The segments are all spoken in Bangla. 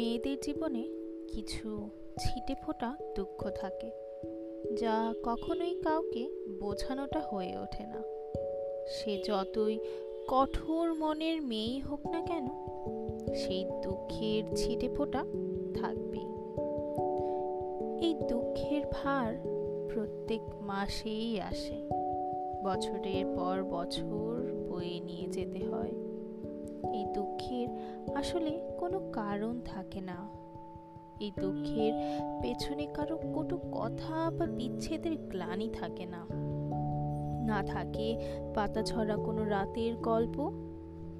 মেয়েদের জীবনে কিছু ছিটে ফোটা দুঃখ থাকে, যা কখনোই কাউকে বোঝানোটা হয়ে ওঠে না। সে যতই কঠোর মনের মেয়েই হোক না কেন, সেই দুঃখের ছিটে ফোটা থাকবেই। এই দুঃখের ভার প্রত্যেক মাসেই আসে। বছরের পর বছর বয়ে নিয়ে যেতে হয়। এই দুঃখের আসলে কোনো কারণ থাকে না। এই দুঃখের পেছনে কারও কটু কথা বা বিচ্ছেদের গ্লানি থাকে না। না থাকে পাতা ছড়া কোনো রাতের গল্প,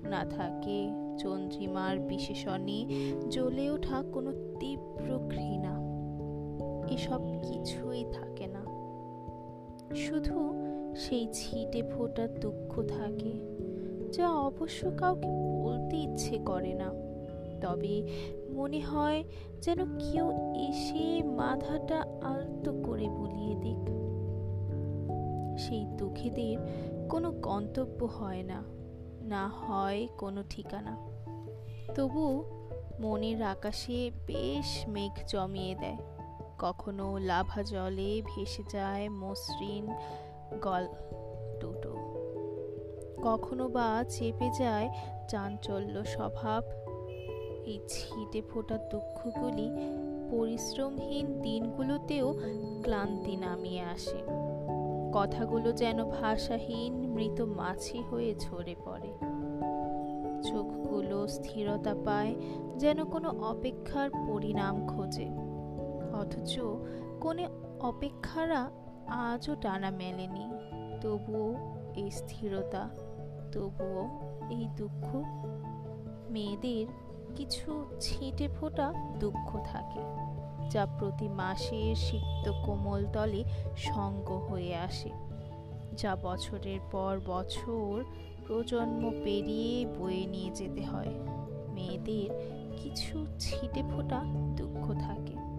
না থাকে চন্দ্রিমার বিশেষণে জ্বলে ওঠা কোনো তীব্র ঘৃণা। এসব কিছুই থাকে না। শুধু সেই ছিটে ফোটা দুঃখ থাকে। যা অবশ্য কাউকে বলতে ইচ্ছে করে না। তবে মনে হয় যেন কেউ এসে মাথাটা আলতো করে বুলিয়ে দিক। সেই দুঃখীদের কোনো গন্তব্য হয় না না হয় কোনো ঠিকানা। তবু মনের আকাশে বেশ মেঘ জমিয়ে দেয়। কখনো লাভা জলে ভেসে যায় মসৃণ গল কখনো বা চেপে যায় চাঞ্চল্য স্বভাব। এই ছিটে ফোটা দুঃখগুলি পরিশ্রমহীন দিনগুলোতেও ক্লান্তি নামিয়ে আসে। কথাগুলো যেন ভাষাহীন, মৃত মাছি হয়ে ঝরে পড়ে। চোখগুলো স্থিরতা পায়, যেন কোনো অপেক্ষার পরিণাম খোঁজে। অথচ কোনো অপেক্ষারা আজও টানা মেলেনি, তবুও এই স্থিরতা তবুও এই দুঃখ মেয়েদের কিছু ছিটে ফোটা দুঃখ থাকে, যা প্রতি মাসে সিক্ত কোমল তলে সঙ্গ হয়ে আসে, যা বছরের পর বছর প্রজন্ম পেরিয়ে বয়ে নিয়ে যেতে হয়। মেয়েদের কিছু ছিটে ফোটা দুঃখ থাকে।